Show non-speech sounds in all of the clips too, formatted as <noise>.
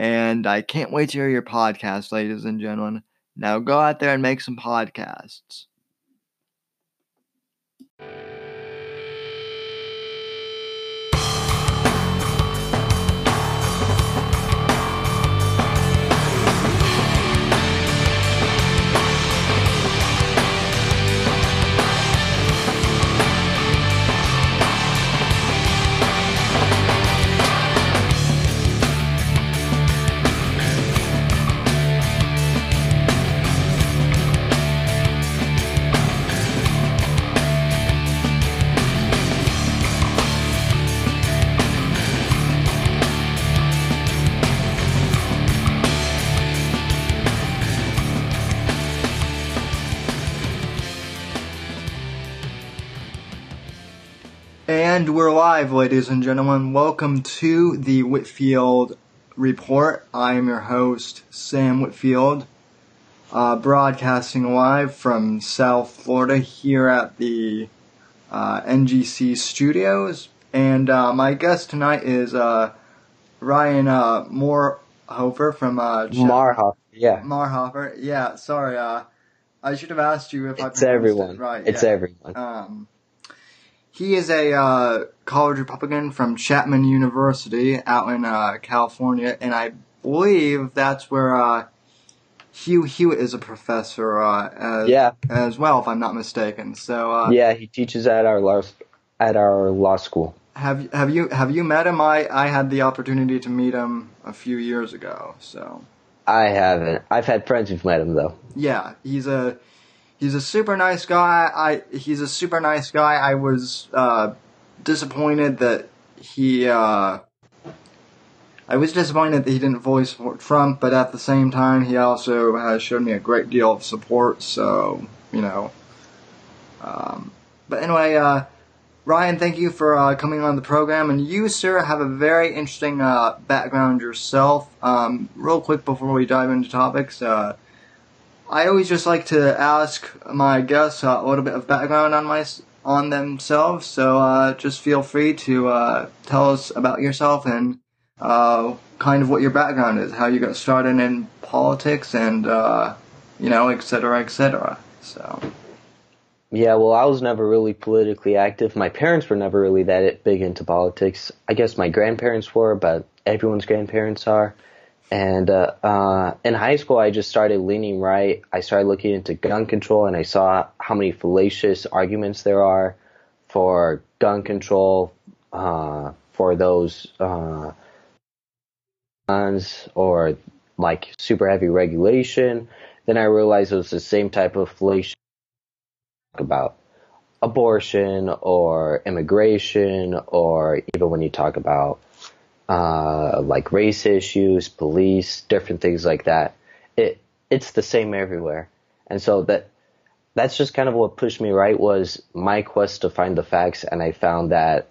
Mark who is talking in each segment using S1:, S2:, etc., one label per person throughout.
S1: and I can't wait to hear your podcast, ladies and gentlemen. Now go out there and make some podcasts. And we're live, ladies and gentlemen. Welcome to the Whitfield Report. I am your host, Sam Whitfield, uh, broadcasting live from South Florida here at the uh, NGC studios. And uh, my guest tonight is uh, Ryan uh, Moorhofer from uh,
S2: Ch- Marhoefer. Yeah.
S1: Marhoefer. Yeah. Sorry. Uh, I should have asked you if
S2: it's
S1: I pronounced
S2: everyone.
S1: it right.
S2: It's
S1: yeah.
S2: everyone.
S1: Um, he is a uh, college Republican from Chapman University out in uh, California, and I believe that's where uh, Hugh Hewitt is a professor uh, as,
S2: yeah.
S1: as well, if I'm not mistaken. So uh,
S2: yeah, he teaches at our law at our law school.
S1: Have have you have you met him? I I had the opportunity to meet him a few years ago. So
S2: I haven't. I've had friends who've met him though.
S1: Yeah, he's a he's a super nice guy. I he's a super nice guy. I was uh, disappointed that he. Uh, I was disappointed that he didn't voice Trump, but at the same time, he also has shown me a great deal of support. So you know. Um, but anyway, uh, Ryan, thank you for uh, coming on the program. And you, sir, have a very interesting uh, background yourself. Um, real quick before we dive into topics, uh, I always just like to ask my guests uh, a little bit of background on my on themselves. So uh, just feel free to uh, tell us about yourself and uh, kind of what your background is, how you got started in politics, and uh, you know, et cetera, et cetera. So.
S2: Yeah, well, I was never really politically active. My parents were never really that big into politics. I guess my grandparents were, but everyone's grandparents are. And uh, uh, in high school, I just started leaning right. I started looking into gun control, and I saw how many fallacious arguments there are for gun control, uh, for those uh, guns, or like super heavy regulation. Then I realized it was the same type of fallacious about abortion or immigration, or even when you talk about uh, like race issues, police, different things like that. It it's the same everywhere, and so that that's just kind of what pushed me right was my quest to find the facts, and I found that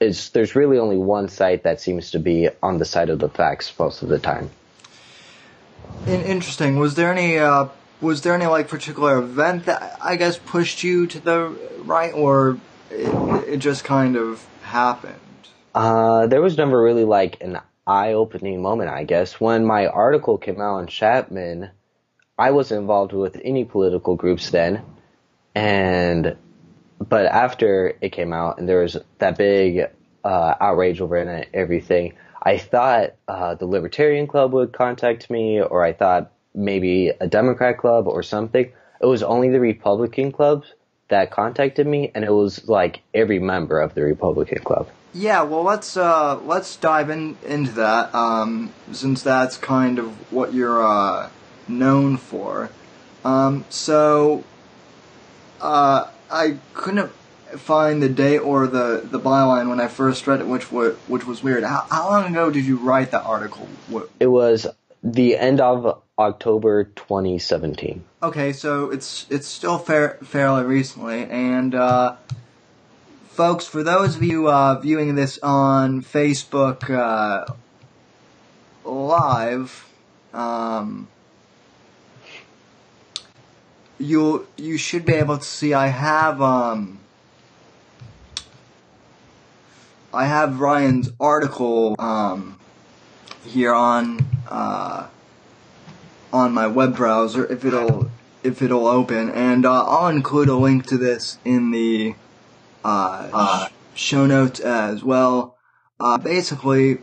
S2: it's there's really only one site that seems to be on the side of the facts most of the time.
S1: Interesting. Was there any uh, was there any like particular event that I guess pushed you to the right, or it, it just kind of happened?
S2: Uh, there was never really like an eye-opening moment, I guess. When my article came out on Chapman, I wasn't involved with any political groups then, and but after it came out and there was that big uh, outrage over it and everything, I thought uh, the Libertarian Club would contact me, or I thought maybe a Democrat club or something. It was only the Republican clubs that contacted me, and it was like every member of the Republican club.
S1: Yeah, well, let's uh, let's dive in into that um, since that's kind of what you're uh, known for. Um, so, uh, I couldn't find the date or the, the byline when I first read it, which was which was weird. How, how long ago did you write that article? What,
S2: It was the end of October 2017.
S1: Okay, so it's it's still fair, fairly recently, and uh, folks, for those of you uh, viewing this on Facebook uh, live, um, you you should be able to see. I have um, I have Ryan's article um, here on. Uh, on my web browser if it'll if it'll open, and uh, I'll include a link to this in the uh, uh, show notes as well. Uh, basically,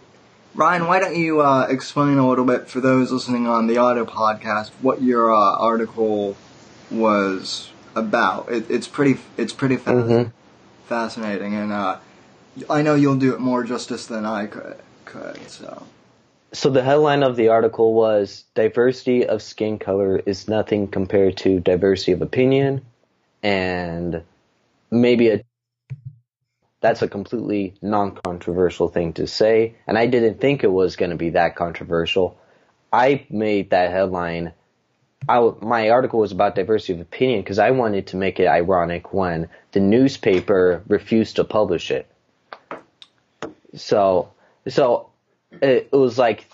S1: Ryan, why don't you uh, explain a little bit for those listening on the auto podcast what your uh, article was about? It, it's pretty it's pretty fa-
S2: Mhm.
S1: fascinating, and I know you'll do it more justice than I could. Could so.
S2: So the headline of the article was diversity of skin color is nothing compared to diversity of opinion and maybe a that's a completely non-controversial thing to say and I didn't think it was going to be that controversial. I made that headline I, my article was about diversity of opinion because I wanted to make it ironic when the newspaper refused to publish it. So, so it, was like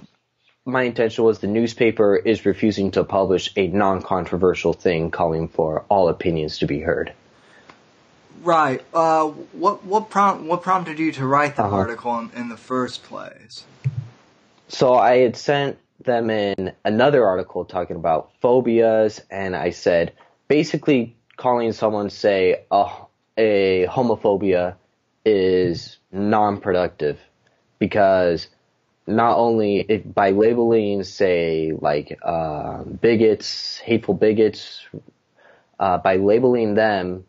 S2: my intention was the newspaper is refusing to publish a non-controversial thing calling for all opinions to be heard.
S1: Right. Uh, what what prompt what prompted you to write the
S2: Uh-huh.
S1: article in, in the first place?
S2: So I had sent them in another article talking about phobias, and I said basically calling someone say oh, a homophobia is non-productive because not only if by labeling say like uh, bigots, hateful bigots, uh, by labeling them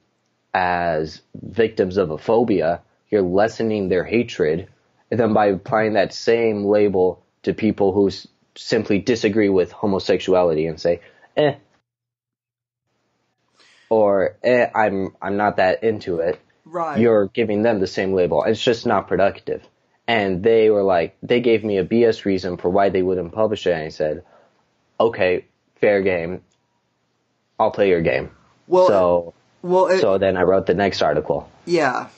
S2: as victims of a phobia, you're lessening their hatred. And then by applying that same label to people who s- simply disagree with homosexuality and say, eh, or eh, I'm I'm not that into it,
S1: Right.
S2: you're giving them the same label. It's just not productive. And they were like, they gave me a BS reason for why they wouldn't publish it. And I said, okay, fair game. I'll play your game.
S1: well,
S2: so,
S1: well, it,
S2: so then I wrote the next article.
S1: yeah,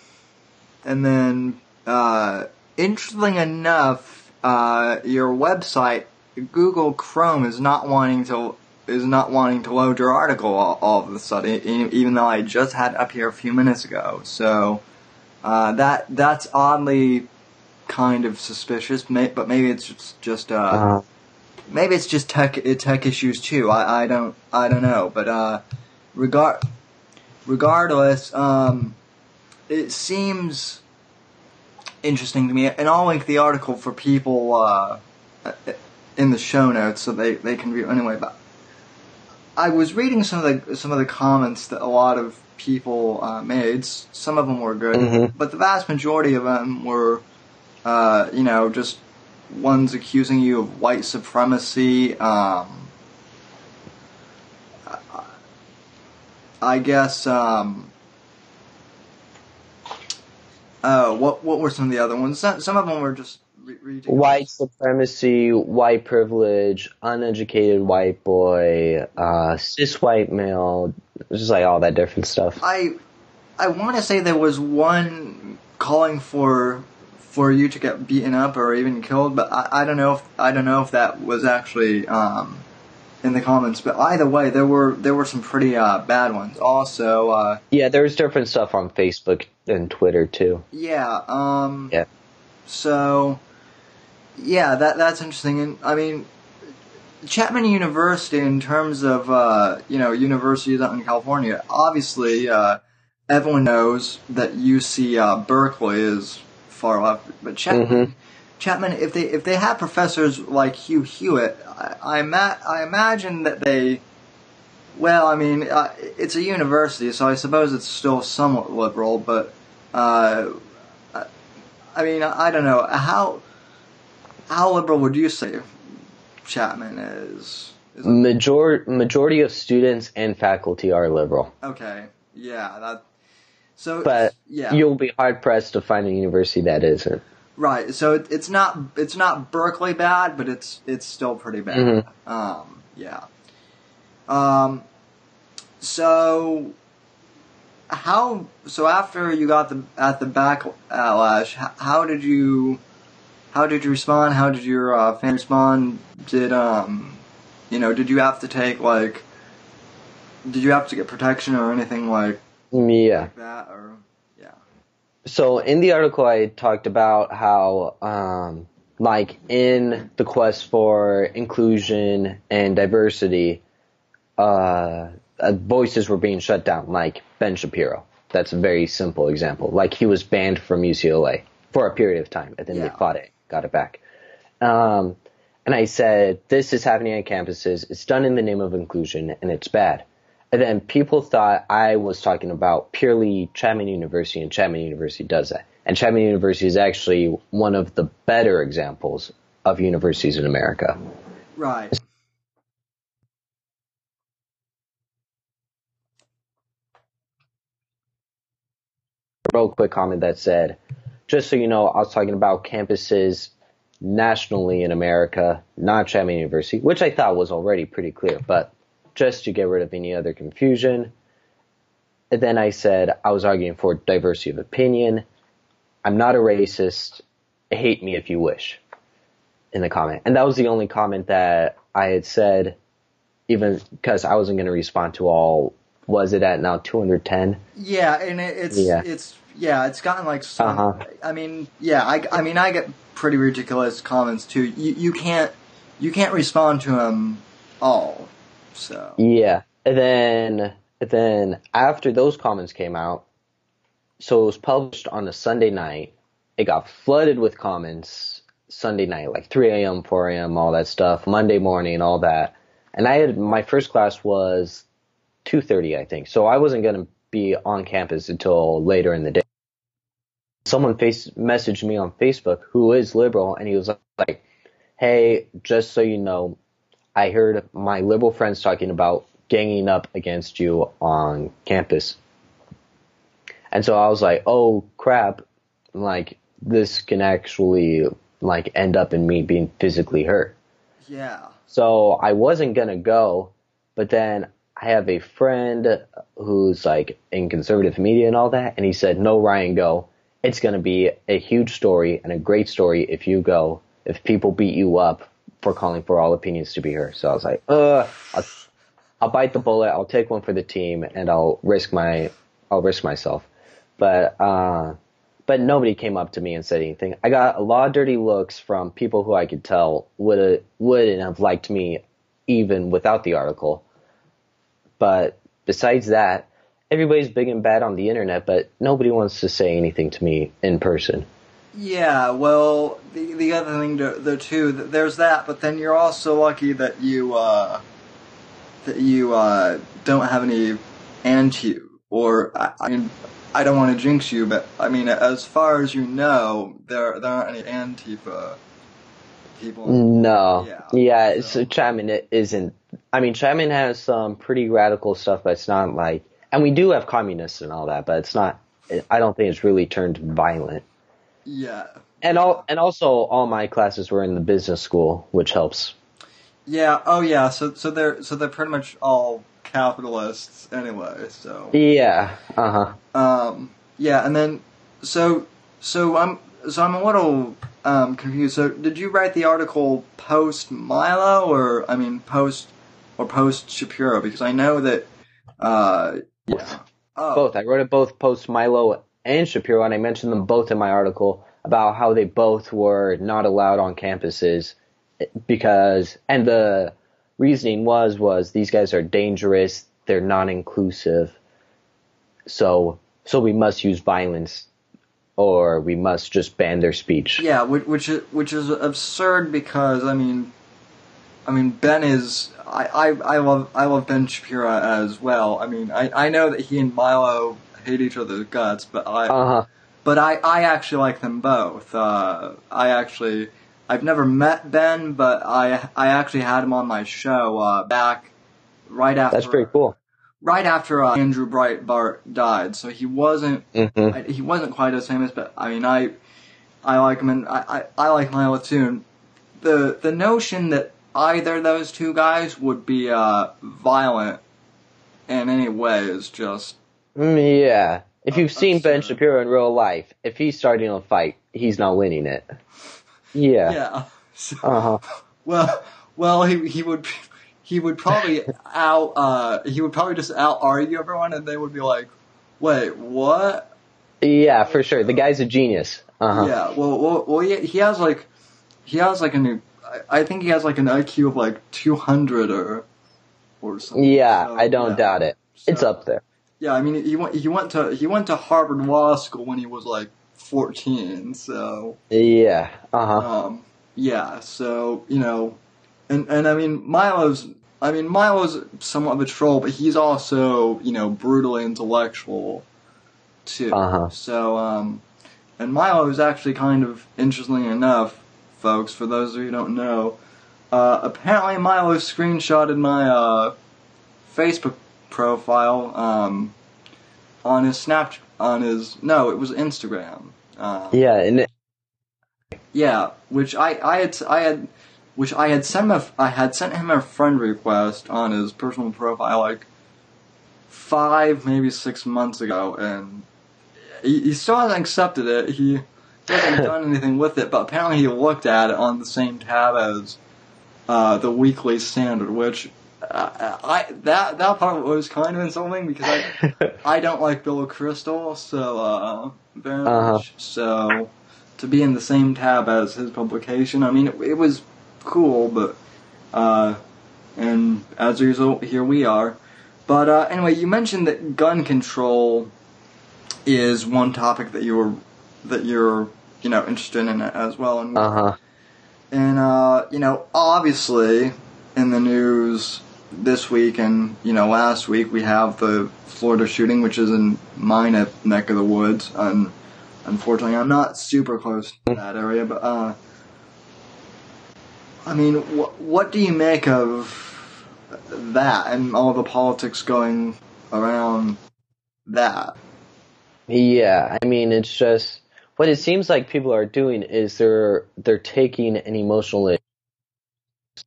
S1: and then uh, interesting enough, uh, your website Google Chrome is not wanting to is not wanting to load your article all, all of a sudden, even though I just had it up here a few minutes ago. So uh, that that's oddly kind of suspicious. May, but maybe it's just, just uh,
S2: Uh,
S1: maybe it's just tech tech issues too. I, I don't I don't know, but uh, regard regardless, um, it seems interesting to me, and I'll link the article for people uh, in the show notes so they, they can view anyway. But I was reading some of the some of the comments that a lot of people uh, made. Some of them were good,
S2: Mhm.
S1: but the vast majority of them were, uh, you know, just ones accusing you of white supremacy. Um, I- guess. Um, uh, what what were some of the other ones? Some, some of them were just ridiculous.
S2: white supremacy, white privilege, uneducated white boy, uh, cis white male, just like all that different stuff.
S1: I I want to say there was one calling for for you to get beaten up or even killed, but I, I don't know if I don't know if that was actually um, in the comments. But either way, there were there were some pretty uh, bad ones. Also, uh,
S2: Yeah, there's different stuff on Facebook and Twitter too.
S1: yeah. Um,
S2: Yeah.
S1: So, yeah, that that's interesting. And I mean, Chapman University, in terms of uh, you know universities out in California, obviously uh, everyone knows that UC uh, Berkeley is far left, but Chapman.
S2: Mhm.
S1: Chapman, if they if they have professors like Hugh Hewitt, I I, I imagine that they, well, I mean, uh, it's a university, so I suppose it's still somewhat liberal, but uh, I- I mean, I don't know how how liberal would you say Chapman is? is
S2: Major majority of students and faculty are liberal,
S1: okay, yeah, that. So,
S2: but
S1: yeah,
S2: you'll be hard pressed to find a university that isn't.
S1: Right. So it, it's not it's not Berkeley bad, but it's it's still pretty bad.
S2: Mhm.
S1: Um, yeah. Um, so how so after you got the at the backlash, how, how did you how did you respond? How did your uh, family respond? Did um you know did you have to take like did you have to get protection or anything like
S2: Yeah.
S1: that or yeah
S2: So in the article, I talked about how, um, like in the quest for inclusion and diversity, uh, uh, voices were being shut down. Like Ben Shapiro, that's a very simple example. Like he was banned from UCLA for a period of time, and then they fought it, got it back. Um, and I said, this is happening on campuses. It's done in the name of inclusion, and it's bad. And then people thought I was talking about purely Chapman University, and Chapman University does that. And Chapman University is actually one of the better examples of universities in America.
S1: right
S2: real quick comment that said, just so you know, I was talking about campuses nationally in America, not Chapman University, which I thought was already pretty clear, but just to get rid of any other confusion. And then I said I was arguing for diversity of opinion. I'm not a racist. Hate me if you wish. In the comment. And that was the only comment that I had said, even because I wasn't going to respond to all. Was it at now 210?
S1: Yeah, and it, it's
S2: Yeah.
S1: it's yeah, it's gotten like some.
S2: Uh-huh.
S1: I mean, yeah, I, I mean, I get pretty ridiculous comments too. You you can't you can't respond to them all. So
S2: Yeah. And then and then after those comments came out, so it was published on a Sunday night. It got flooded with comments Sunday night, like 3 a.m., 4 a.m., all that stuff. Monday morning, all that. And I had my first class was 2:30, I think. So I wasn't gonna be on campus until later in the day. Someone face messaged me on Facebook who is liberal, and he was like, "Hey, just so you know, I heard my liberal friends talking about ganging up against you on campus. And so I was like, oh crap, like this can actually like end up in me being physically hurt.
S1: yeah,
S2: So I wasn't gonna go, but then I have a friend who's like in conservative media and all that, and he said, no, Ryan, go. It's gonna be a huge story and a great story if you go, if people beat you up for calling for all opinions to be heard. So I was like, uh, I'll, I'll bite the bullet, I'll take one for the team, and I'll risk my, I'll risk myself. But, uh, but nobody came up to me and said anything. I got a lot of dirty looks from people who I could tell would wouldn't have liked me even without the article. But besides that, everybody's big and bad on the internet, but nobody wants to say anything to me in person.
S1: Yeah. Well, the the other thing to, though too, th- there's that, but then you're also lucky that you uh that you uh don't have any anti or I, I mean. I don't want to jinx you, but I mean, as far as you know, there there aren't any Antifa people.
S2: No,
S1: Yeah,
S2: yeah,
S1: so-
S2: so Chapman it isn't. I mean, Chapman has some pretty radical stuff, but it's not like, and we do have communists and all that, but it's not. I don't think it's really turned violent.
S1: Yeah,
S2: And all, and also all my classes were in the business school, which helps.
S1: yeah. Oh, yeah. So so they're so they're pretty much all capitalists anyway. So
S2: Yeah, uh huh.
S1: um, yeah, and then so so I'm so I'm a little um, confused. So did you write the article post Milo or I mean post or post Shapiro? Because I know that. Uh, yeah. Oh.
S2: Both. I wrote it both post Milo and Shapiro, and I mentioned them both in my article about how they both were not allowed on campuses because, and the reasoning was was these guys are dangerous, they're non-inclusive, so so we must use violence or we must just ban their speech.
S1: Yeah, which which is, which is absurd because I mean, I mean Ben is I, I, I love I love Ben Shapiro as well. I mean I, I know that he and Milo hate each other's guts, but I
S2: uh-huh.
S1: but I, I actually like them both. Uh, I actually I've never met Ben, but I I actually had him on my show uh, back right after.
S2: That's pretty cool.
S1: Right after uh, Andrew Breitbart died, so he wasn't
S2: mm-hmm.
S1: I, he wasn't quite as famous, but I mean I I like him and I, I, I like Milo too. The the notion that either those two guys would be uh, violent in any way is just
S2: mm, yeah. If you've seen Ben Shapiro in real life, if he's starting a fight, he's not winning it. Yeah.
S1: Yeah. So,
S2: Uh-huh. <laughs>
S1: Well, well, he he would he would probably <laughs> out uh he would probably just out argue everyone, and they would be like, "Wait, what?"
S2: Yeah, for sure. The guy's a genius. Uh-huh.
S1: Yeah. Well, well, well he, he has like he has like a new. I- think he has like an IQ of like two hundred or or something.
S2: Yeah,
S1: So,
S2: I don't
S1: yeah.
S2: doubt it. It's up there.
S1: Yeah, I mean, he went he went to he went to Harvard Law School when he was like fourteen. So
S2: Yeah. Uh-huh.
S1: Um, yeah, so, you know, and, and I mean, Milo's, I mean, Milo's somewhat of a troll, but he's also, you know, brutally intellectual, too.
S2: Uh-huh.
S1: So, um, and Milo is actually kind of, interestingly enough, folks, for those of you who don't know, uh, apparently Milo screenshotted my, uh, Facebook profile, um, on his Snap, on his, no, it was Instagram. Um,
S2: Yeah, and it,
S1: yeah, which I, I had I had which I had sent him a, I had sent him a friend request on his personal profile like five maybe six months ago, and he, he still hasn't accepted it. He hasn't <laughs> done anything with it, but apparently he looked at it on the same tab as uh, the Weekly Standard, which. Uh, I that that part was kind of insulting because I <laughs> I don't like Bill Kristol so uh very
S2: Uh-huh.
S1: much so to be in the same tab as his publication. I mean, it, it was cool, but uh, and as a result, here we are. But uh, anyway, you mentioned that gun control is one topic that you were that you're you know interested in as well, and
S2: uh-huh.
S1: and uh, you know obviously in the news this week and you know last week we have the Florida shooting, which is in my ne- neck of the woods, and unfortunately I'm not super close to that area, but uh, I mean, wh- what do you make of that and all the politics going around that?
S2: Yeah, I mean, it's just what it seems like people are doing is they're they're taking an emotional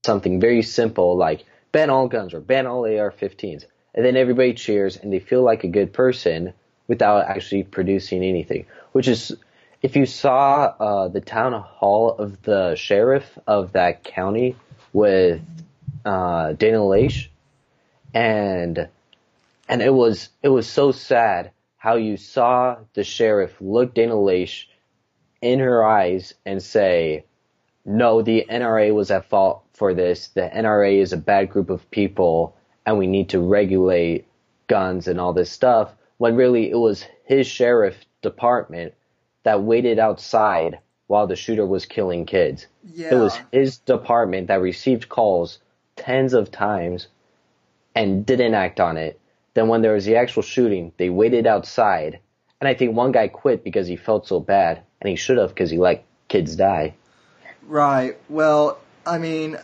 S2: something very simple like ban all guns or ban all AR-15s, and then everybody cheers and they feel like a good person without actually producing anything. Which is, if you saw uh, the town hall of the sheriff of that county with uh, Dana Loesch, and and it was it was so sad how you saw the sheriff look Dana Loesch in her eyes and say, "No, the NRA was at fault for this. The NRA is a bad group of people, and we need to regulate guns and all this stuff." When really it was his sheriff department that waited outside while the shooter was killing kids.
S1: Yeah,
S2: It was his department that received calls tens of times and didn't act on it. Then when there was the actual shooting, they waited outside. And I think one guy quit because he felt so bad, and he should have because he let kids die.
S1: Right. Well, I mean,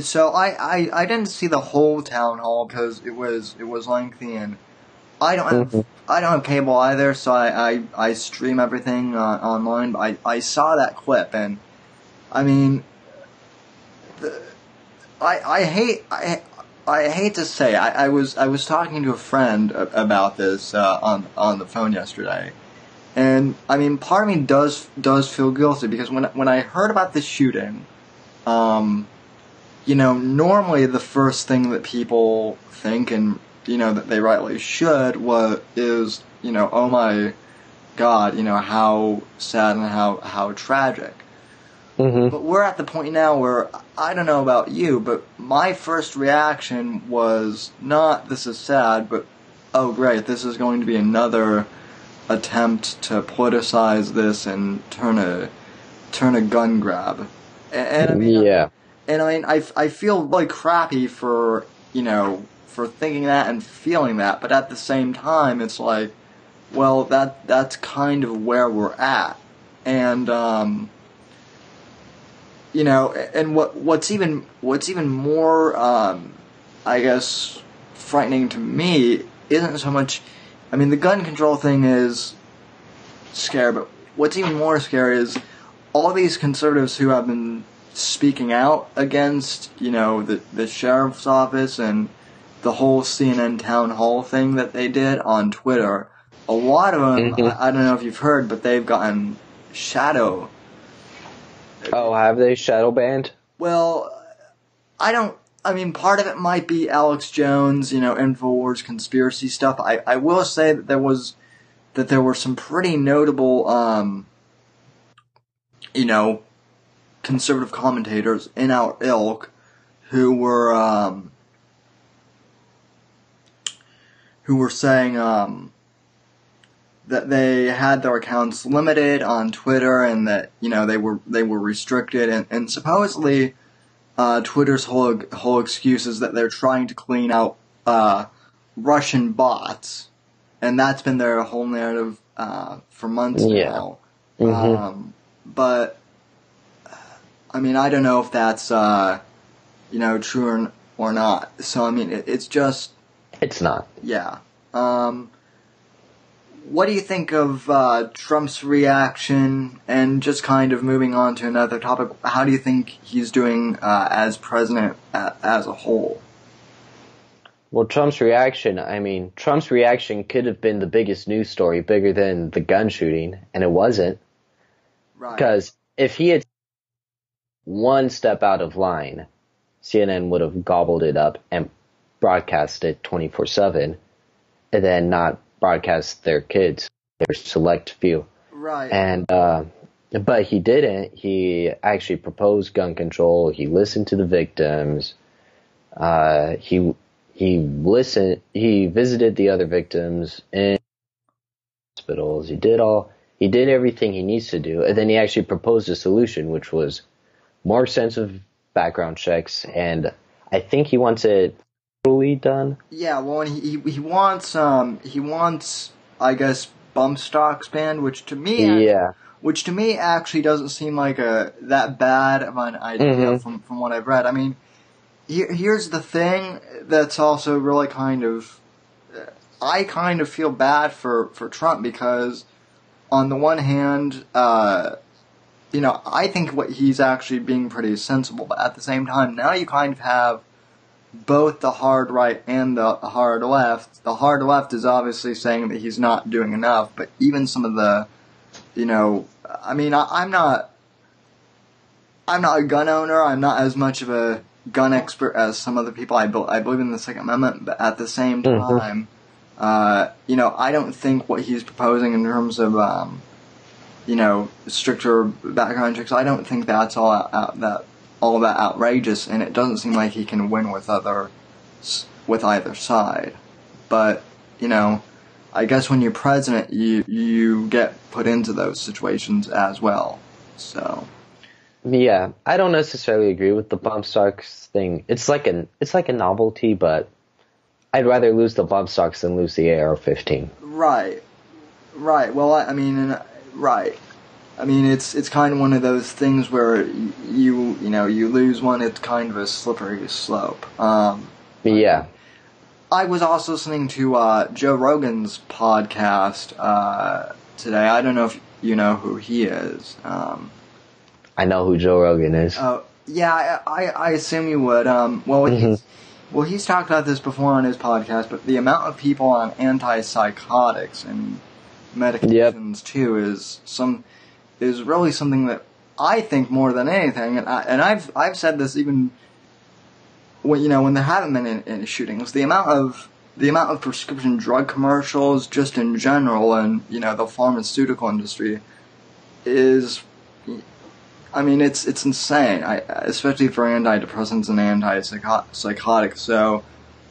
S1: so I, I, I didn't see the whole town hall because it was it was lengthy and I don't have
S2: Mhm.
S1: I don't have cable either, so I I, I stream everything uh, online. But I I saw that clip and I mean, the, I I hate I. I hate to say, I, I was I was talking to a friend about this uh, on on the phone yesterday, and I mean, part of me does does feel guilty because when when I heard about the shooting, um, you know, normally the first thing that people think, and you know that they rightly should, was is you know, oh my God, you know how sad and how how tragic.
S2: hmm
S1: But we're at the point now where I don't know about you, but my first reaction was not this is sad, but oh great, this is going to be another attempt to politicize this and turn a turn a gun grab. And, and I mean,
S2: Yeah.
S1: and I mean, I, I feel like crappy for, you know, for thinking that and feeling that, but at the same time, it's like, well, that, that's kind of where we're at. And, um, you know, and what, what's even, what's even more, um, I guess, frightening to me isn't so much, I mean, the gun control thing is scary, but what's even more scary is all these conservatives who have been speaking out against, you know, the, the sheriff's office and the whole CNN town hall thing that they did on Twitter, a lot of them,
S2: Mhm.
S1: I, I don't know if you've heard, but they've gotten shadow.
S2: Oh, have they shadow banned?
S1: Well, I don't. I mean, part of it might be Alex Jones, you know, Infowars conspiracy stuff. I, I will say that there was that there were some pretty notable, um, you know, conservative commentators in our ilk who were um, who were saying um, that they had their accounts limited on Twitter and that you know they were they were restricted and, and supposedly uh, Twitter's whole whole excuse is that they're trying to clean out uh, Russian bots and that's been their whole narrative uh, for months
S2: Yeah.
S1: now.
S2: Mhm.
S1: Um, but I mean, I don't know if that's uh, you know true or, or not. So I mean, it, it's just
S2: It's not.
S1: yeah. Um, what do you think of uh, Trump's reaction and just kind of moving on to another topic? How do you think he's doing uh, as president a- as a whole?
S2: Well, Trump's reaction, I mean, Trump's reaction could have been the biggest news story, bigger than the gun shooting, and it wasn't.
S1: Right.
S2: Because if he had one step out of line, CNN would have gobbled it up and broadcast it 24 7, and then not broadcast their kids, their select few.
S1: Right.
S2: And, uh, but he didn't. He actually proposed gun control. He listened to the victims. Uh, he, he listened, he visited the other victims in hospitals. He did all, he did everything he needs to do. And then he actually proposed a solution, which was more extensive background checks. And I think he wants it done.
S1: Yeah, well, and he, he he wants um he wants I guess bump stocks banned, which to me
S2: Yeah.
S1: which to me actually doesn't seem like a that bad of an idea
S2: Mhm.
S1: from from what I've read. I mean, here, here's the thing that's also really kind of I kind of feel bad for for Trump because on the one hand, uh, you know, I think what he's actually being pretty sensible, but at the same time, now you kind of have both the hard right and the hard left. The hard left is obviously saying that he's not doing enough, but even some of the, you know, I mean, I, I'm not, I'm not a gun owner. I'm not as much of a gun expert as some other people. I, be, I believe in the Second Amendment, but at the same
S2: Mhm.
S1: time, uh, you know, I don't think what he's proposing in terms of, um, you know, stricter background checks. I don't think that's all out, out, that all that outrageous, and it doesn't seem like he can win with other with either side. But you know, I guess when you're president, you you get put into those situations as well. So
S2: Yeah, I don't necessarily agree with the bump stocks thing. It's like an it's like a novelty, but I'd rather lose the bump stocks than lose the AR-15.
S1: right, right. Well, I, I mean, right. I mean, it's it's kind of one of those things where you you know you lose one, it's kind of a slippery slope. Um,
S2: Yeah,
S1: I was also listening to uh, Joe Rogan's podcast uh, today. I don't know if you know who he is. Um,
S2: I know who Joe Rogan is.
S1: oh, yeah, I, I, I assume you would. Um, well, he's, well, he's talked about this before on his podcast, but the amount of people on antipsychotics and medications too is some is really something that I think more than anything, and I, and I've I've said this even when you know when there haven't been any, any shootings, the amount of the amount of prescription drug commercials, just in general, and you know the pharmaceutical industry, is, I mean, it's it's insane. I especially for antidepressants and antipsychotics. So,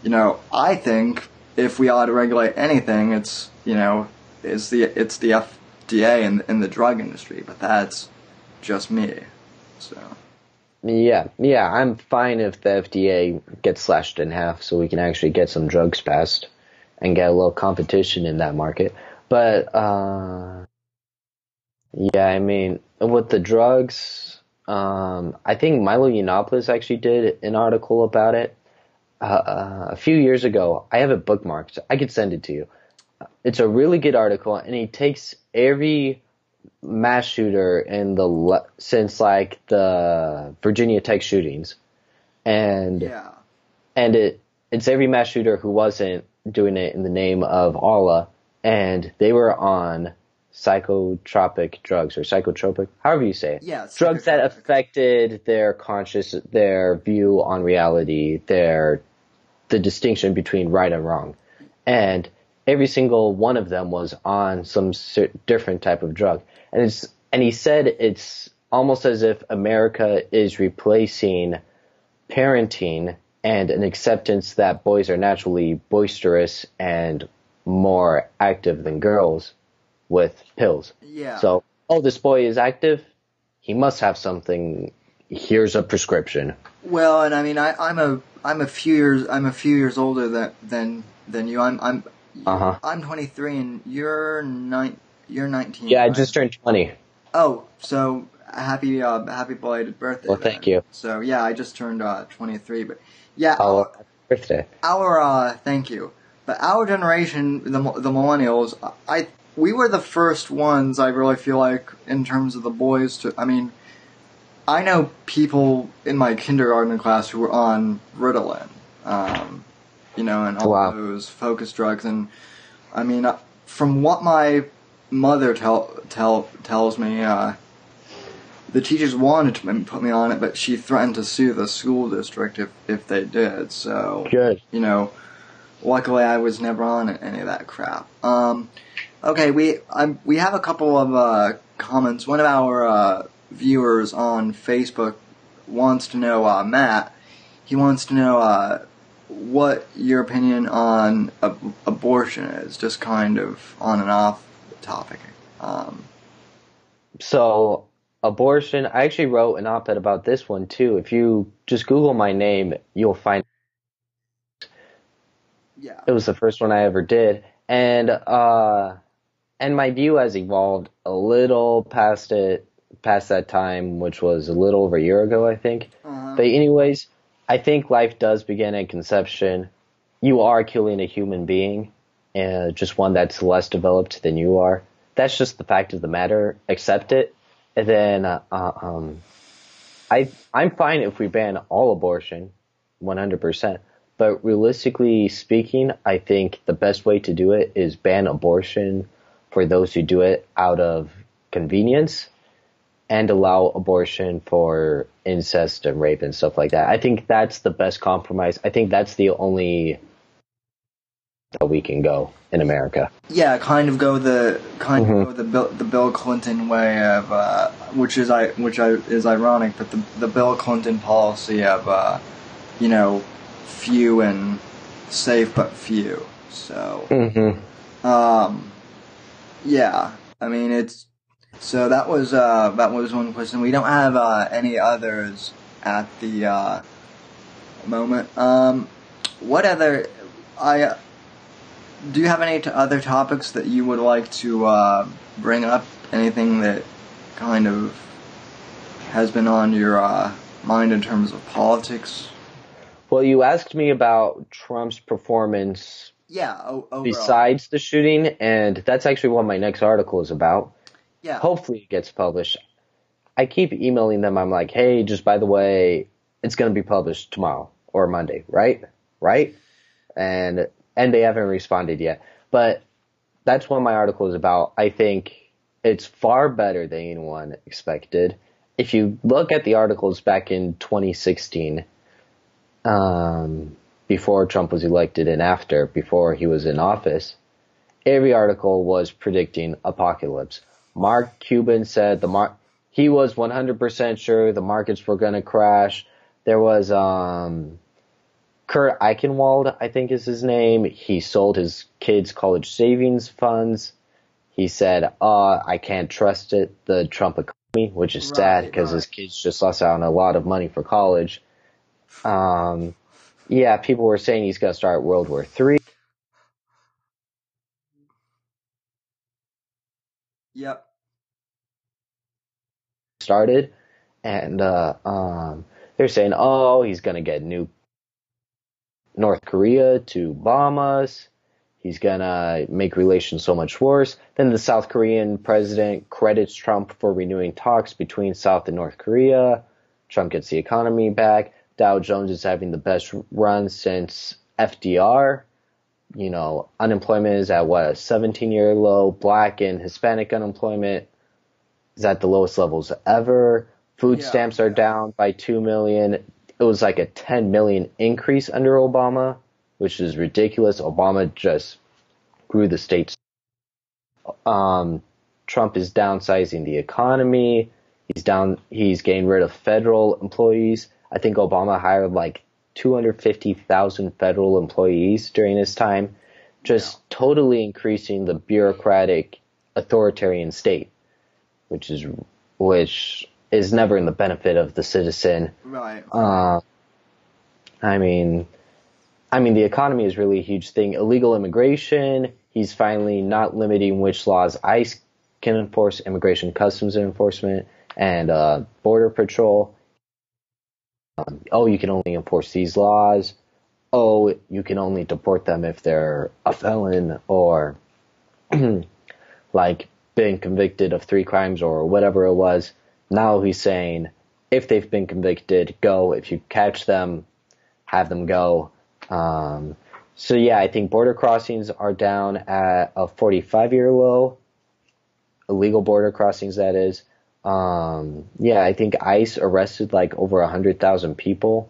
S1: you know, I think if we ought to regulate anything, it's you know, it's the it's the FDA in in the drug industry. But that's just me. So.
S2: Yeah, yeah, I'm fine if the FDA gets slashed in half so we can actually get some drugs passed and get a little competition in that market. But uh yeah, I mean, with the drugs, um I think Milo Yiannopoulos actually did an article about it uh, uh, a few years ago. I have it bookmarked. I could send it to you. It's a really good article and he takes every mass shooter in the since like the Virginia Tech shootings, and
S1: yeah.
S2: and it it's every mass shooter who wasn't doing it in the name of Allah, and they were on psychotropic drugs or psychotropic, however you say it.
S1: Yeah,
S2: drugs that affected their conscious, their view on reality, their the distinction between right and wrong, and every single one of them was on some different type of drug and it's and he said it's almost as if America is replacing parenting and an acceptance that boys are naturally boisterous and more active than girls with pills.
S1: Yeah.
S2: So, oh, this boy is active. He must have something. Here's a prescription.
S1: Well, and I mean, I, I'm a I'm a few years I'm a few years older than than than you. I'm I'm
S2: uh-huh.
S1: I'm 23 and you're nine you're 19.
S2: Yeah, right? I just turned 20.
S1: Oh, so happy uh, happy belated birthday.
S2: Well, thank you.
S1: So yeah, I just turned uh, 23, but yeah.
S2: Oh, our, birthday.
S1: Our uh, thank you. But our generation, the the millennials, I we were the first ones. I really feel like in terms of the boys to. I mean, I know people in my kindergarten class who were on Ritalin, um, you know, and all wow. those focus drugs, and I mean, uh, from what my mother tell tell tells me uh, the teachers wanted to put me on it, but she threatened to sue the school district if if they did. So
S2: good.
S1: You know, luckily I was never on any of that crap. Um, okay, we I, we have a couple of uh, comments. One of our uh, viewers on Facebook wants to know uh, Matt. He wants to know uh, what your opinion on ab- abortion is, just kind of on and off topic. Um,
S2: so abortion. I actually wrote an op-ed about this one too. If you just Google my name, you'll find.
S1: Yeah.
S2: It was the first one I ever did, and uh, and my view has evolved a little past it, past that time, which was a little over a year ago, I think. Uh-huh. But anyways, I think life does begin at conception. You are killing a human being, and just one that's less developed than you are. That's just the fact of the matter. Accept it, and then uh, uh um, I I'm fine if we ban all abortion, 100 percent. But realistically speaking, I think the best way to do it is ban abortion for those who do it out of convenience and allow abortion for incest and rape and stuff like that. I think that's the best compromise. I think that's the only that we can go in America.
S1: Yeah, kind of go the kind mm-hmm. of go the Bill, the Bill Clinton way of uh, which is I which I, is ironic, but the the Bill Clinton policy of uh, you know few and safe but few. So
S2: mm-hmm.
S1: um, yeah, I mean it's so that was uh, that was one question. We don't have uh, any others at the uh, moment. Um, what other I do you have any t- other topics that you would like to uh, bring up? Anything that kind of has been on your uh, mind in terms of politics?
S2: Well, you asked me about Trump's performance.
S1: Yeah, o-
S2: besides the shooting, and that's actually what my next article is about.
S1: Yeah.
S2: Hopefully, it gets published. I keep emailing them. I'm like, hey, just by the way, it's going to be published tomorrow or Monday, right? Right? And and they haven't responded yet. But that's what my article is about. I think it's far better than anyone expected. If you look at the articles back in 2016, um, before Trump was elected and after, before he was in office, every article was predicting apocalypse. Mark Cuban said the mar- he was 100% sure the markets were going to crash. There was um, Kurt Eichenwald, I think is his name. He sold his kids' college savings funds. He said, "Uh, I can't trust it, the Trump economy," which is
S1: Right,
S2: sad because
S1: right.
S2: his kids just lost out on a lot of money for college. Um, yeah, people were saying he's going to start World War Three.
S1: Yep.
S2: Started, and uh, um, they're saying, "Oh, he's gonna get new North Korea to bomb us. He's gonna make relations so much worse." Then the South Korean president credits Trump for renewing talks between South and North Korea. Trump gets the economy back. Dow Jones is having the best run since FDR. You know, unemployment is at what a 17 year low. Black and Hispanic unemployment is at the lowest levels ever. Food
S1: Yeah,
S2: stamps are
S1: yeah.
S2: down by 2 million. It was like a 10 million increase under Obama, which is ridiculous. Obama just grew the states. Um, Trump is downsizing the economy. He's down, he's getting rid of federal employees. I think Obama hired like 250,000 federal employees during his time, just totally increasing the bureaucratic authoritarian state which is which is never in the benefit of the citizen.
S1: Right.
S2: Uh, I mean, I mean the economy is really a huge thing. Illegal immigration. He's finally not limiting which laws ICE can enforce, immigration customs enforcement, and uh, border patrol. Um, oh, you can only enforce these laws. Oh, you can only deport them if they're a felon or <clears throat> like been convicted of three crimes or whatever it was. Now he's saying if they've been convicted, go. If you catch them, have them go. Um, so yeah, I think border crossings are down at a 45 year low. Illegal border crossings, that is. Um, yeah, I think ICE arrested like over 100,000 people,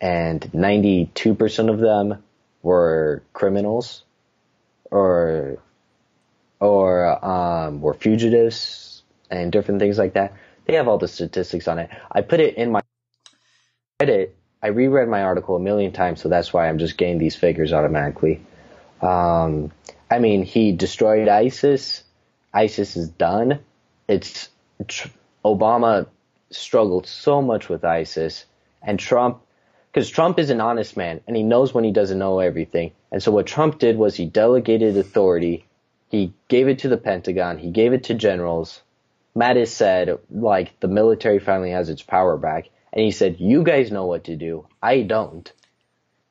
S2: and 92% of them were criminals or or um, were fugitives and different things like that. They have all the statistics on it. I put it in my edit. I reread my article a million times, so that's why I'm just getting these figures automatically. Um, I mean, he destroyed ISIS. ISIS is done. It's tr- Obama struggled so much with ISIS, and Trump, because Trump is an honest man and he knows when he doesn't know everything. And so what Trump did was he delegated authority he gave it to the Pentagon. He gave it to generals. Mattis said, like, the military finally has its power back. And he said, you guys know what to do. I don't.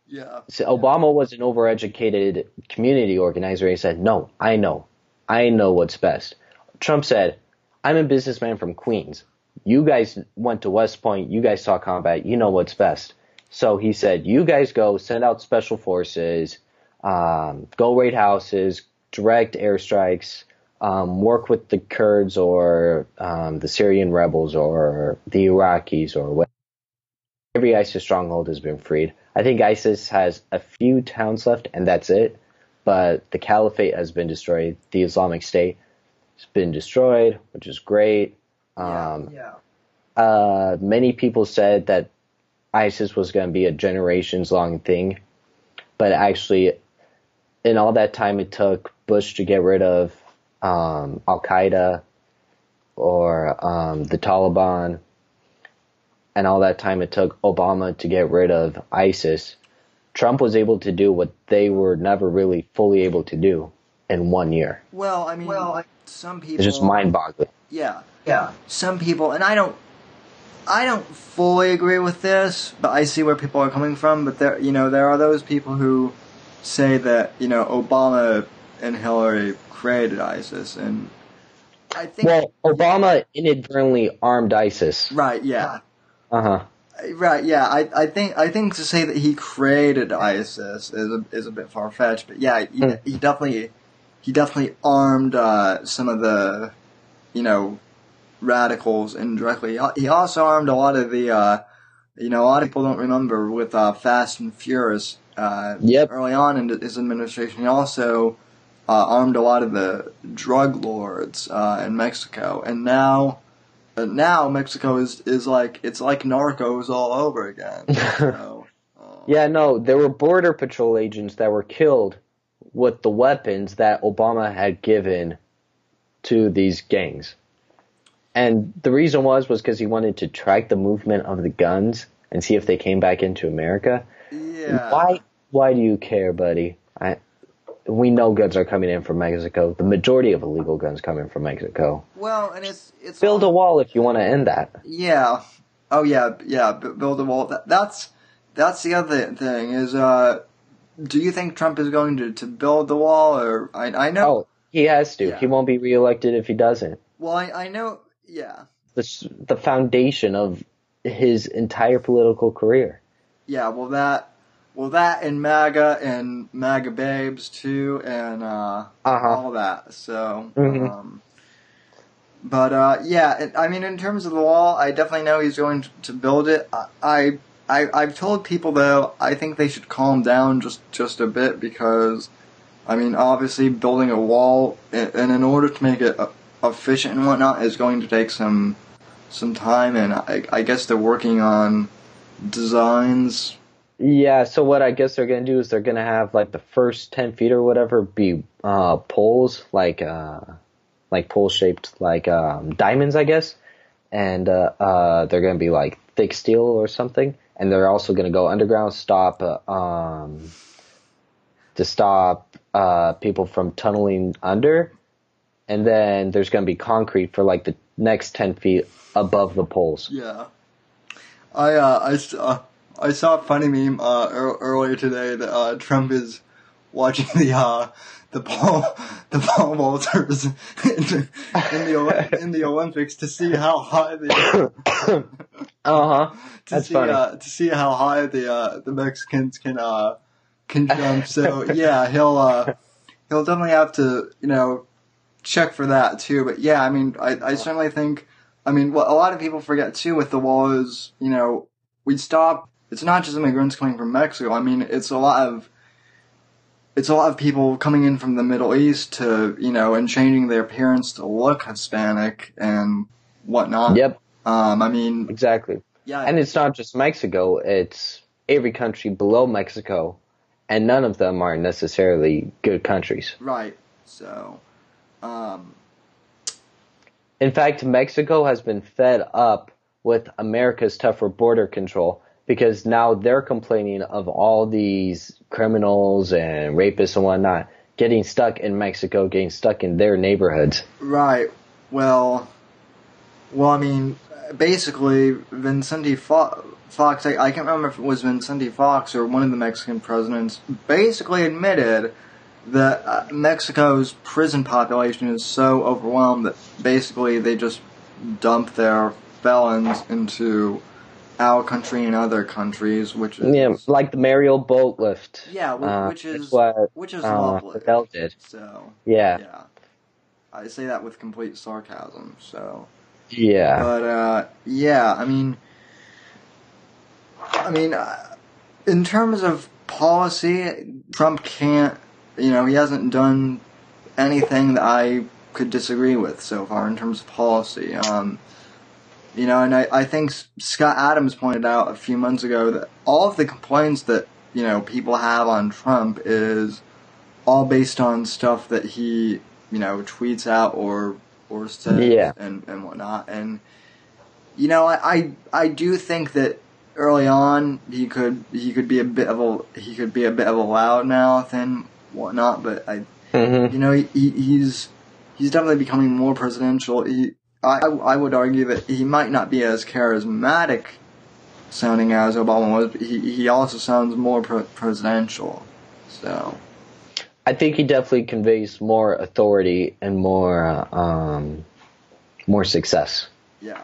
S1: Yeah.
S2: So Obama was an overeducated community organizer. He said, no, I know. I know what's best. Trump said, I'm a businessman from Queens. You guys went to West Point. You guys saw combat. You know what's best. So he said, you guys go send out special forces, um, go raid houses, direct airstrikes, um, work with the Kurds or um, the Syrian rebels or the Iraqis or whatever. Every ISIS stronghold has been freed. I think ISIS has a few towns left, and that's it. But the caliphate has been destroyed. The Islamic State has been destroyed, which is great. Um,
S1: yeah.
S2: uh, many people said that ISIS was going to be a generations long thing, but actually, in all that time it took Bush to get rid of um, Al Qaeda or um, the Taliban, and all that time it took Obama to get rid of ISIS, Trump was able to do what they were never really fully able to do in one year.
S1: Well, I mean, some people.
S2: It's just mind boggling.
S1: Yeah, yeah. Some people, and I don't, I don't fully agree with this, but I see where people are coming from. But there, you know, there are those people who say that you know Obama and Hillary created ISIS, and I think
S2: Well, Obama inadvertently armed ISIS.
S1: right, yeah,
S2: Uh huh.
S1: right, yeah. I, I think I think to say that he created ISIS is a, is a bit far fetched, but yeah, he,
S2: Hmm.
S1: he definitely he definitely armed uh, some of the you know radicals indirectly. He also armed a lot of the uh, you know, a lot of people don't remember with uh, Fast and Furious. Uh,
S2: Yep.
S1: Early on in his administration, he also uh, armed a lot of the drug lords uh, in Mexico, and now, uh, now Mexico is is like it's like Narcos all over again. So, <laughs> um,
S2: Yeah, no, there were border patrol agents that were killed with the weapons that Obama had given to these gangs. And the reason was was because he wanted to track the movement of the guns and see if they came back into America.
S1: yeah.
S2: Why why do you care, buddy? I we know guns are coming in from Mexico. The majority of illegal guns coming from Mexico.
S1: Well, and it's it's
S2: Build a wall if you want to end that.
S1: Yeah. Oh yeah, yeah. Build a wall. That, that's that's the other thing. Is uh, do you think Trump is going to, to build the wall, or I I know.
S2: Oh, he has to.
S1: Yeah.
S2: He won't be reelected if he doesn't.
S1: Well, I I know. Yeah.
S2: the the foundation of his entire political career.
S1: Yeah. Well, that. Well, that and MAGA and MAGA babes too, and uh,
S2: Uh huh.
S1: all that. So,
S2: Mhm.
S1: um, but uh, yeah, it, I mean, in terms of the wall, I definitely know he's going to, to build it. I, I, I, I've told people though, I think they should calm down just just a bit because, I mean, obviously building a wall, and, and in order to make it uh, efficient and whatnot, is going to take some some time, and I, I guess they're working on designs.
S2: Yeah. So what I guess they're gonna do is they're gonna have like the first ten feet or whatever be uh, poles, like uh, like pole shaped like um, diamonds, I guess, and uh, uh, they're gonna be like thick steel or something, and they're also gonna go underground, stop uh, um, to stop uh, people from tunneling under, and then there's gonna be concrete for like the next ten feet above the poles.
S1: Yeah. I I I saw a funny meme uh, ear- earlier today that uh, Trump is watching <laughs> the uh, the pole <laughs> the pole vaulters <laughs> in, the- in the in the Olympics to see how high the <coughs>
S2: Uh huh. <coughs>
S1: to see
S2: funny.
S1: Uh, to see how high the uh, the Mexicans can uh, can jump. So yeah, he'll uh, he'll definitely have to you know check for that too. But yeah, I mean, I, I certainly think. I mean, what a lot of people forget too with the wall is you know we stop. It's not just immigrants coming from Mexico. I mean, it's a lot of it's a lot of people coming in from the Middle East to you know and changing their appearance to look Hispanic and whatnot.
S2: Yep,
S1: Um, I mean,
S2: exactly.
S1: yeah,
S2: And it's not just Mexico, it's every country below Mexico, and none of them are necessarily good countries.
S1: Right. So, um,
S2: In fact, Mexico has been fed up with America's tougher border control because now they're complaining of all these criminals and rapists and whatnot getting stuck in Mexico, getting stuck in their neighborhoods.
S1: right. Well, well, I mean, basically, Vincente Fo- Fox, I, I can't remember if it was Vincente Fox or one of the Mexican presidents, basically admitted that uh, Mexico's prison population is so overwhelmed that basically they just dump their felons into our country and other countries, which is
S2: Yeah, like the Mariel boat lift.
S1: Yeah, wh-
S2: uh,
S1: which is
S2: what
S1: which is
S2: uh,
S1: lovely.
S2: Fidel did.
S1: So
S2: Yeah,
S1: yeah, I say that with complete sarcasm. So,
S2: yeah.
S1: but uh, yeah, I mean, I mean, uh, in terms of policy, Trump can't. You know, he hasn't done anything that I could disagree with so far in terms of policy. Um, you know, and I, I think Scott Adams pointed out a few months ago that all of the complaints that, you know, people have on Trump is all based on stuff that he, you know, tweets out or, or says
S2: Yeah.
S1: and, and whatnot. And, you know, I, I, I do think that early on he could, he could be a bit of a, he could be a bit of a loudmouth and whatnot, but I,
S2: hmm
S1: you know, he, he, he's he's definitely becoming more presidential. He, I, I would argue that he might not be as charismatic sounding as Obama was, but he, he also sounds more pre- presidential. So,
S2: I think he definitely conveys more authority and more uh, um, more success.
S1: yeah.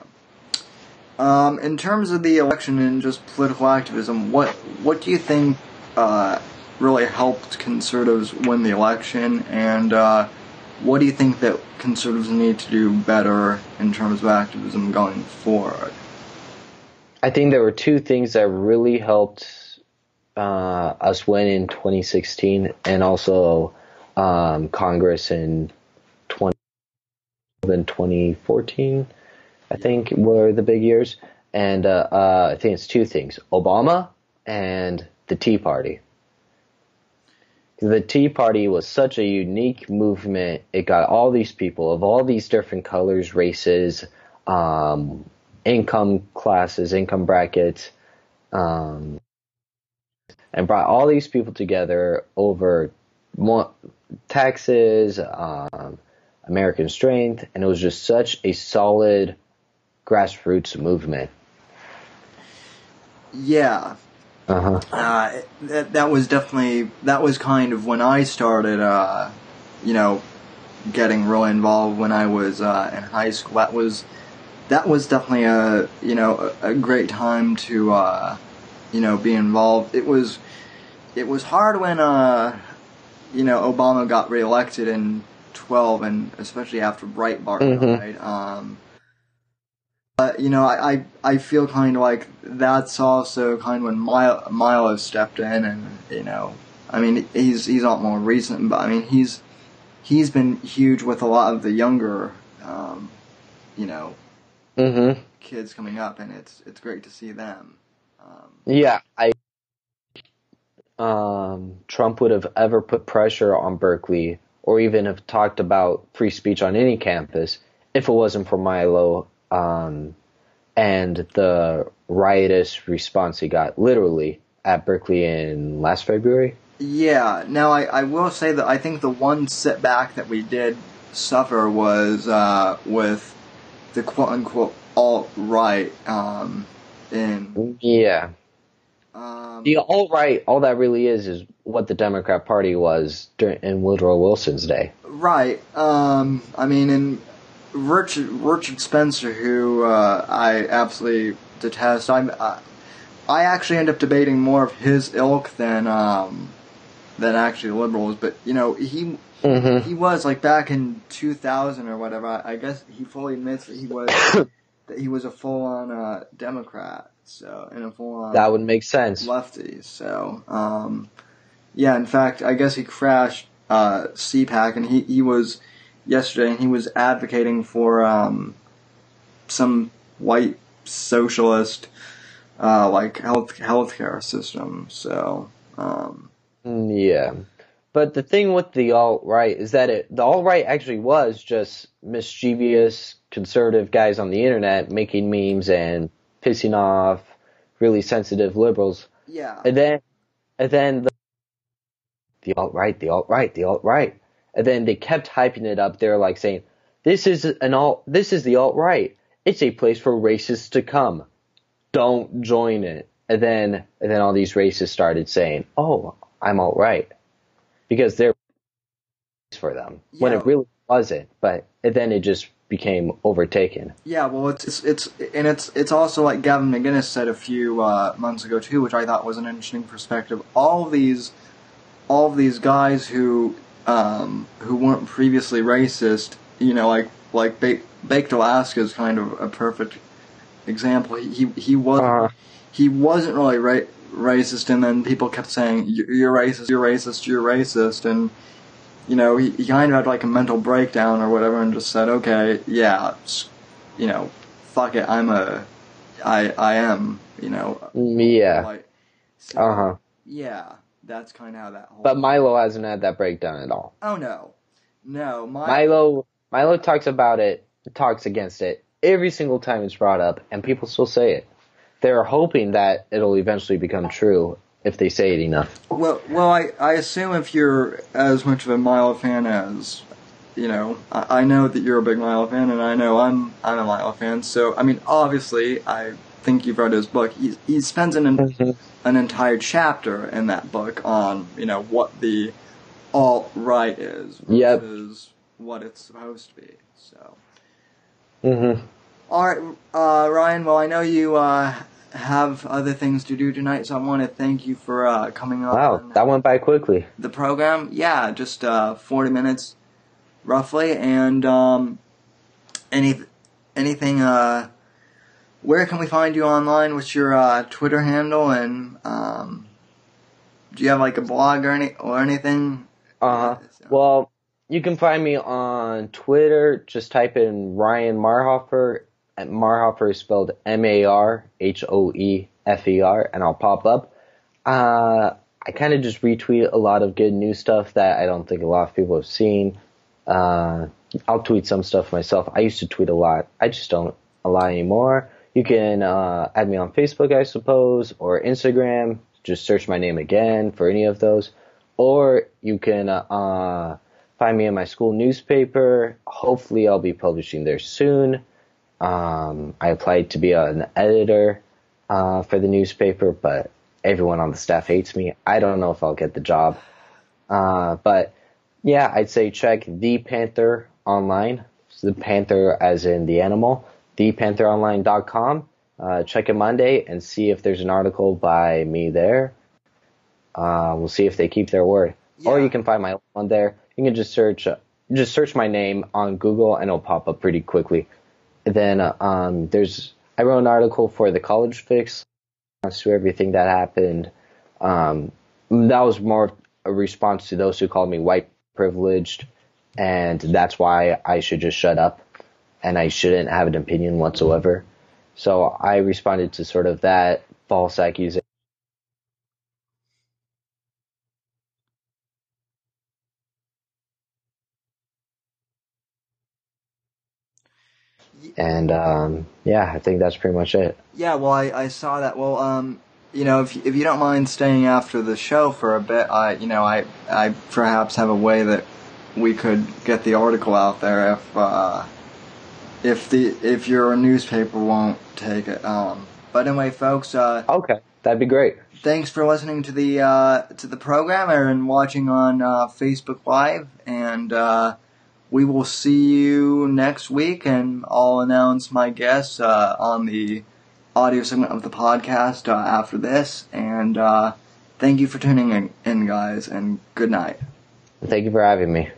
S1: Um, in terms of the election and just political activism, what what do you think uh, really helped conservatives win the election, and uh, what do you think that conservatives need to do better in terms of activism going forward?
S2: I think there were two things that really helped uh, us win in 2016 and also um, Congress in 20 and 2014, I think were the big years. And uh, uh, I think it's two things: Obama and the Tea Party. The Tea Party was such a unique movement. It got all these people of all these different colors, races, um, income classes, income brackets, um, and brought all these people together over more taxes, um, American strength, and it was just such a solid grassroots movement.
S1: Yeah.
S2: Uh-huh.
S1: Uh, that, that was definitely, that was kind of when I started, uh, you know, getting really involved when I was, uh, in high school. That was, that was definitely a, you know, a, a great time to, uh, you know, be involved. It was, it was hard when, uh, you know, Obama got reelected in 12 and especially after Breitbart
S2: Mhm.
S1: died. Um, but, you know, I, I, I feel kind of like that's also kind of when Milo, Milo stepped in and, you know, I mean, he's, he's not more recent, but I mean, he's, he's been huge with a lot of the younger, um, you know,
S2: Mm-hmm.
S1: kids coming up and it's, it's great to see them. Um,
S2: Yeah, I. Um, Trump would have ever put pressure on Berkeley, or even have talked about free speech on any campus, if it wasn't for Milo um, and the riotous response he got, literally at Berkeley in last February.
S1: Yeah. Now, I, I will say that I think the one setback that we did suffer was uh, with the quote unquote alt right um, in.
S2: Yeah,
S1: Um,
S2: the alt right, all that really is, is what the Democrat Party was during in Woodrow Wilson's day.
S1: Right. Um, I mean, and Richard, Richard Spencer, who uh, I absolutely detest. I'm. Uh, I actually end up debating more of his ilk than um, than actually liberals. But you know, he
S2: Mm-hmm.
S1: he was like back in 2000 or whatever. I, I guess he fully admits that he was <coughs> that he was a full on uh, Democrat. So and a full on
S2: That would make sense.
S1: lefty. So, um, yeah, in fact, I guess he crashed uh, CPAC, and he, he was yesterday, and he was advocating for um, some white socialist uh, like health healthcare system. So, um,
S2: Mm, Yeah. But the thing with the alt right is that it the alt right actually was just mischievous conservative guys on the internet making memes and pissing off really sensitive liberals.
S1: yeah,
S2: And then and then the the alt right, the alt right, the alt right. And then they kept hyping it up. They're like saying, This is an alt this is the alt right. It's a place for racists to come. Don't join it. And then and then all these racists started saying, Oh, I'm alt right. Because they're for them. When it really wasn't. But then it just became overtaken.
S1: Yeah, well, it's, it's it's and it's it's also like Gavin McInnes said a few uh, months ago too, which I thought was an interesting perspective. All of these, all of these guys who um, who weren't previously racist, you know, like like ba- Baked Alaska is kind of a perfect example. He he, he was
S2: Uh,
S1: he wasn't really ra- racist, and then people kept saying "You- you're racist, you're racist, you're racist, and you know he, he kind of had like a mental breakdown or whatever, and just said, okay, yeah, you know, fuck it, I'm a, I I am, you know,
S2: yeah.
S1: so,
S2: Uh huh.
S1: yeah, that's kind of how that whole.
S2: But Milo hasn't had that breakdown at all.
S1: oh no, no, my
S2: Milo Milo talks about it, talks against it every single time it's brought up, and people still say it. They're hoping that it'll eventually become true if they say it enough.
S1: Well, well, I, I assume if you're as much of a Milo fan as, you know, I, I know that you're a big Milo fan, and I know I'm I'm a Milo fan. So I mean, obviously, I think you've read his book. He he spends an mm-hmm. An entire chapter in that book on you know what the alt right is
S2: Yep.
S1: versus what it's supposed to be. So.
S2: Mm-hmm.
S1: All right, uh, Ryan. Well, I know you uh, have other things to do tonight, so I want to thank you for uh, coming on.
S2: Wow, that went by quickly.
S1: the program. Yeah, just uh, forty minutes, roughly. And um, any anything uh, where can we find you online? What's your uh, Twitter handle and um, do you have like a blog or any or anything?
S2: Uh huh. Well, you can find me on Twitter. Just type in Ryan Marhoefer. Marhoefer is spelled M A R H O E F E R, and I'll pop up. Uh, I kind of just retweet a lot of good new stuff that I don't think a lot of people have seen. Uh, I'll tweet some stuff myself. I used to tweet a lot. I just don't a lot anymore. You can uh, add me on Facebook, I suppose, or Instagram. Just search my name again for any of those. Or you can uh, find me in my school newspaper. Hopefully, I'll be publishing there soon. Um, I applied to be an editor uh, for the newspaper, but everyone on the staff hates me. I don't know if I'll get the job. Uh, but yeah, I'd say check the Panther online. The Panther as in the animal thepantheronline.com. Uh, check it Monday and see if there's an article by me there. Uh, we'll see if they keep their word. Yeah. Or you can find my one there. You can just search, uh, just search my name on Google and it'll pop up pretty quickly. Then, uh, um, there's, I wrote an article for the college fix to everything that happened. Um, that was more a response to those who called me white privileged. And that's why I should just shut up and I shouldn't have an opinion whatsoever. So I responded to sort of that false accusation. And um, yeah, I think that's pretty much it.
S1: Yeah, well, I, I saw that. Well, um, you know, if if you don't mind staying after the show for a bit, I you know I I perhaps have a way that we could get the article out there if uh, if the if your newspaper won't take it. Um, but anyway, folks. Uh,
S2: okay, that'd be great.
S1: Thanks for listening to the uh, to the program and watching on uh, Facebook Live, and uh, we will see you next week. And I'll announce my guests uh, on the audio segment of the podcast uh, after this. And thank you for tuning in, in, guys, and good night.
S2: Thank you for having me.